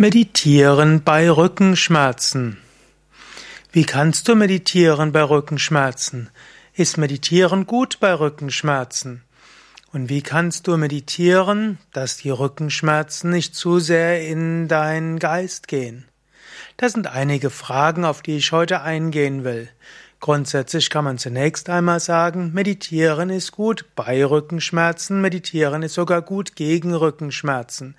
Meditieren bei Rückenschmerzen. Wie kannst du meditieren bei Rückenschmerzen? Ist Meditieren gut bei Rückenschmerzen? Und wie kannst du meditieren, dass die Rückenschmerzen nicht zu sehr in deinen Geist gehen? Das sind einige Fragen, auf die ich heute eingehen will. Grundsätzlich kann man zunächst einmal sagen, meditieren ist gut bei Rückenschmerzen, meditieren ist sogar gut gegen Rückenschmerzen.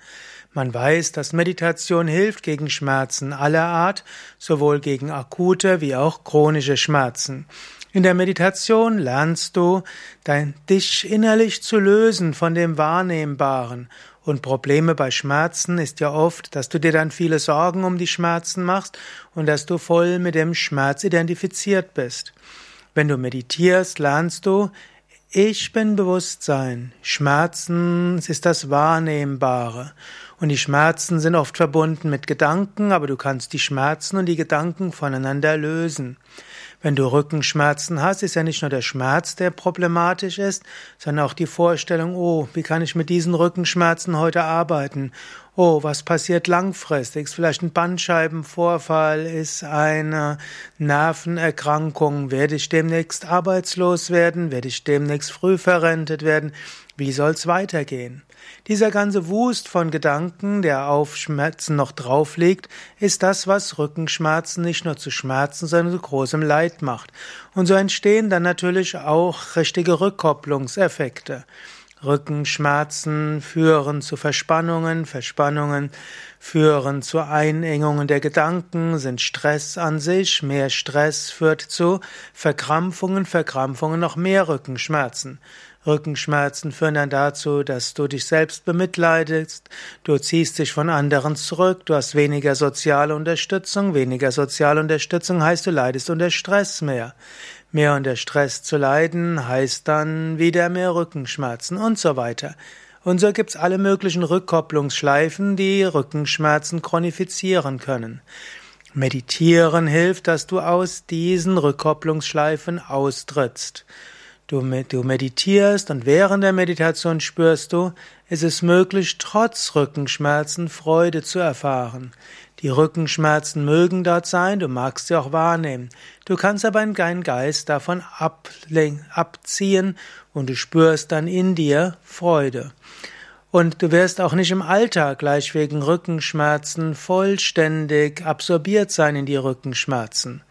Man weiß, dass Meditation hilft gegen Schmerzen aller Art, sowohl gegen akute wie auch chronische Schmerzen. In der Meditation lernst du, dein, dich innerlich zu lösen von dem Wahrnehmbaren. Und Probleme bei Schmerzen ist ja oft, dass du dir dann viele Sorgen um die Schmerzen machst und dass du voll mit dem Schmerz identifiziert bist. Wenn du meditierst, lernst du, ich bin Bewusstsein. Schmerzen ist das Wahrnehmbare. Und die Schmerzen sind oft verbunden mit Gedanken, aber du kannst die Schmerzen und die Gedanken voneinander lösen. Wenn du Rückenschmerzen hast, ist ja nicht nur der Schmerz, der problematisch ist, sondern auch die Vorstellung, oh, wie kann ich mit diesen Rückenschmerzen heute arbeiten? Oh, was passiert langfristig? Ist vielleicht ein Bandscheibenvorfall? Ist eine Nervenerkrankung? Werde ich demnächst arbeitslos werden? Werde ich demnächst früh verrentet werden? Wie soll's weitergehen? Dieser ganze Wust von Gedanken, der auf Schmerzen noch drauf liegt, ist das, was Rückenschmerzen nicht nur zu Schmerzen, sondern zu großem Leid macht. Und so entstehen dann natürlich auch richtige Rückkopplungseffekte. Rückenschmerzen führen zu Verspannungen, Verspannungen führen zu Einengungen der Gedanken, sind Stress an sich, mehr Stress führt zu Verkrampfungen, Verkrampfungen noch mehr Rückenschmerzen. Rückenschmerzen führen dann dazu, dass du dich selbst bemitleidest, du ziehst dich von anderen zurück, du hast weniger soziale Unterstützung, weniger soziale Unterstützung heißt, du leidest unter Stress mehr. Mehr unter Stress zu leiden heißt dann wieder mehr Rückenschmerzen und so weiter. Und so gibt's alle möglichen Rückkopplungsschleifen, die Rückenschmerzen chronifizieren können. Meditieren hilft, dass du aus diesen Rückkopplungsschleifen austrittst. Du, du meditierst und während der Meditation spürst du, es ist möglich, trotz Rückenschmerzen Freude zu erfahren. Die Rückenschmerzen mögen dort sein, du magst sie auch wahrnehmen. Du kannst aber deinen Geist davon abziehen und du spürst dann in dir Freude. Und du wirst auch nicht im Alltag gleich wegen Rückenschmerzen vollständig absorbiert sein in die Rückenschmerzen.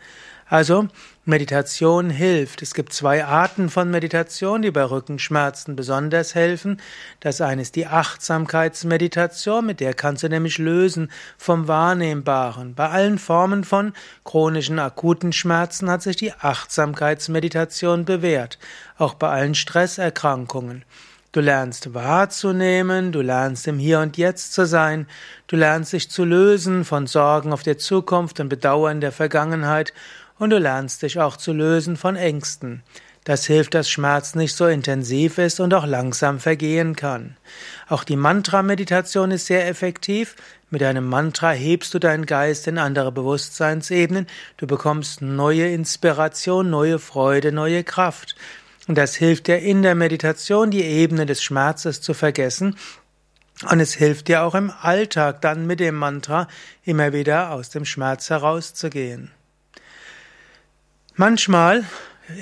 Also Meditation hilft. Es gibt zwei Arten von Meditation, die bei Rückenschmerzen besonders helfen. Das eine ist die Achtsamkeitsmeditation, mit der kannst du nämlich lösen vom Wahrnehmbaren. Bei allen Formen von chronischen akuten Schmerzen hat sich die Achtsamkeitsmeditation bewährt, auch bei allen Stresserkrankungen. Du lernst wahrzunehmen, du lernst im Hier und Jetzt zu sein, du lernst dich zu lösen von Sorgen auf der Zukunft und Bedauern der Vergangenheit und du lernst dich auch zu lösen von Ängsten. Das hilft, dass Schmerz nicht so intensiv ist und auch langsam vergehen kann. Auch die Mantra-Meditation ist sehr effektiv. Mit einem Mantra hebst du deinen Geist in andere Bewusstseinsebenen. Du bekommst neue Inspiration, neue Freude, neue Kraft. Und das hilft dir in der Meditation, die Ebene des Schmerzes zu vergessen. Und es hilft dir auch im Alltag dann mit dem Mantra immer wieder aus dem Schmerz herauszugehen. Manchmal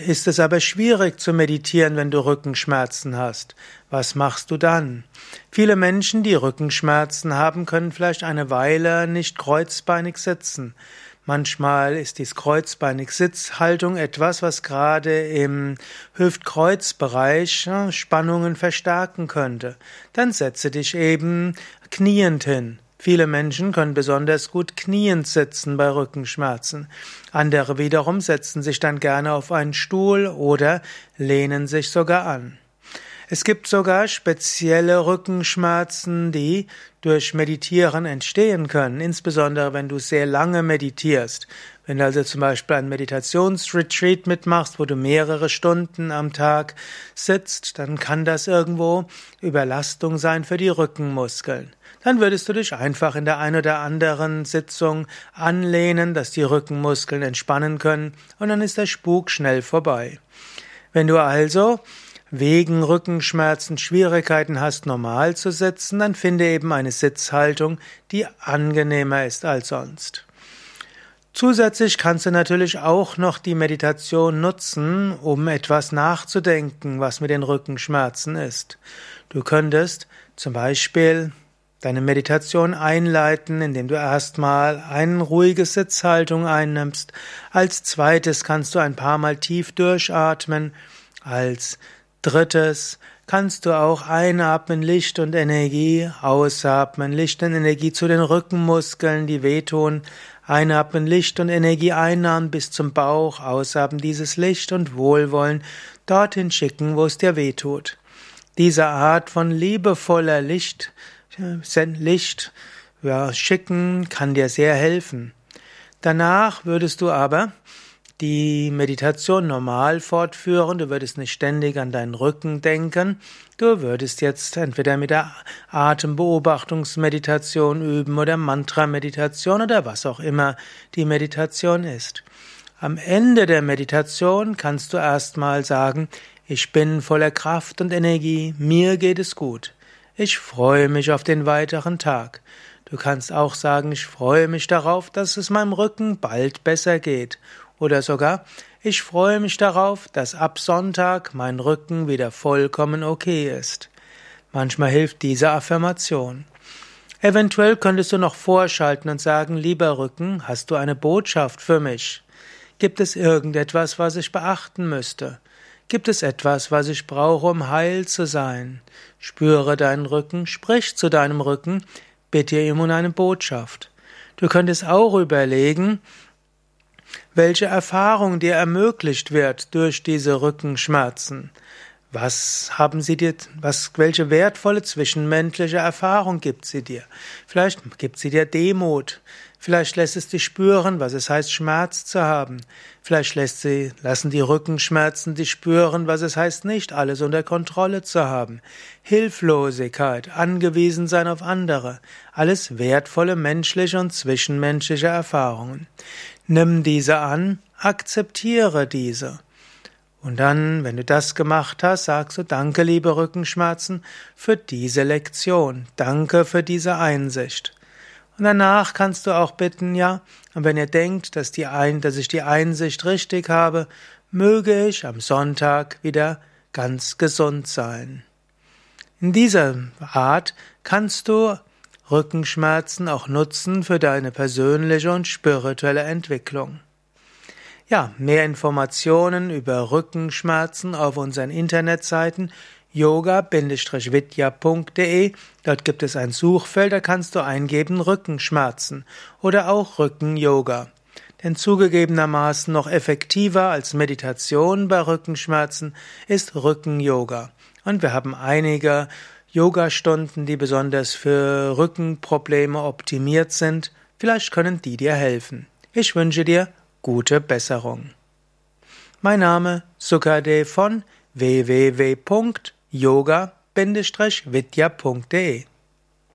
ist es aber schwierig zu meditieren, wenn du Rückenschmerzen hast. Was machst du dann? Viele Menschen, die Rückenschmerzen haben, können vielleicht eine Weile nicht kreuzbeinig sitzen. Manchmal ist dies kreuzbeinig Sitzhaltung etwas, was gerade im Hüftkreuzbereich Spannungen verstärken könnte. Dann setze dich eben kniend hin. Viele Menschen können besonders gut kniend sitzen bei Rückenschmerzen. Andere wiederum setzen sich dann gerne auf einen Stuhl oder lehnen sich sogar an. Es gibt sogar spezielle Rückenschmerzen, die durch Meditieren entstehen können, insbesondere wenn du sehr lange meditierst. Wenn du also zum Beispiel ein Meditationsretreat mitmachst, wo du mehrere Stunden am Tag sitzt, dann kann das irgendwo Überlastung sein für die Rückenmuskeln dann würdest du dich einfach in der ein oder anderen Sitzung anlehnen, dass die Rückenmuskeln entspannen können und dann ist der Spuk schnell vorbei. Wenn du also wegen Rückenschmerzen Schwierigkeiten hast, normal zu sitzen, dann finde eben eine Sitzhaltung, die angenehmer ist als sonst. Zusätzlich kannst du natürlich auch noch die Meditation nutzen, um etwas nachzudenken, was mit den Rückenschmerzen ist. Du könntest zum Beispiel deine Meditation einleiten, indem du erstmal eine ruhige Sitzhaltung einnimmst. Als zweites kannst du ein paar Mal tief durchatmen. Als drittes kannst du auch einatmen Licht und Energie, ausatmen Licht und Energie zu den Rückenmuskeln, die wehtun. Einatmen Licht und Energie einnahmen bis zum Bauch, ausatmen dieses Licht und Wohlwollen dorthin schicken, wo es dir wehtut. Diese Art von liebevoller Licht Licht ja, schicken kann dir sehr helfen. Danach würdest du aber die Meditation normal fortführen, du würdest nicht ständig an deinen Rücken denken, du würdest jetzt entweder mit der Atembeobachtungsmeditation üben oder Mantra-Meditation oder was auch immer die Meditation ist. Am Ende der Meditation kannst du erstmal sagen, ich bin voller Kraft und Energie, mir geht es gut. Ich freue mich auf den weiteren Tag. Du kannst auch sagen, ich freue mich darauf, dass es meinem Rücken bald besser geht. Oder sogar, ich freue mich darauf, dass ab Sonntag mein Rücken wieder vollkommen okay ist. Manchmal hilft diese Affirmation. Eventuell könntest du noch vorschalten und sagen, lieber Rücken, hast du eine Botschaft für mich? Gibt es irgendetwas, was ich beachten müsste? Gibt es etwas, was ich brauche, um heil zu sein? Spüre deinen Rücken, sprich zu deinem Rücken, bitte ihm um eine Botschaft. Du könntest auch überlegen, welche Erfahrung dir ermöglicht wird durch diese Rückenschmerzen. Was haben sie dir, was, welche wertvolle zwischenmenschliche Erfahrung gibt sie dir? Vielleicht gibt sie dir Demut. Vielleicht lässt es dich spüren, was es heißt, Schmerz zu haben. Vielleicht lässt sie, lassen die Rückenschmerzen dich spüren, was es heißt, nicht alles unter Kontrolle zu haben. Hilflosigkeit, angewiesen sein auf andere. Alles wertvolle menschliche und zwischenmenschliche Erfahrungen. Nimm diese an, akzeptiere diese. Und dann, wenn du das gemacht hast, sagst du Danke, liebe Rückenschmerzen, für diese Lektion. Danke für diese Einsicht. Und danach kannst du auch bitten, ja, und wenn ihr denkt, dass, die Ein dass ich die Einsicht richtig habe, möge ich am Sonntag wieder ganz gesund sein. In dieser Art kannst du Rückenschmerzen auch nutzen für deine persönliche und spirituelle Entwicklung. Ja, mehr Informationen über Rückenschmerzen auf unseren Internetseiten yoga-vidya.de. Dort gibt es ein Suchfeld, da kannst du eingeben Rückenschmerzen oder auch Rücken-Yoga. Denn zugegebenermaßen noch effektiver als Meditation bei Rückenschmerzen ist Rücken-Yoga. Und wir haben einige Yoga-Stunden, die besonders für Rückenprobleme optimiert sind. Vielleicht können die dir helfen. Ich wünsche dir gute Besserung. Mein Name Sukadev von www.yoga-vidya.de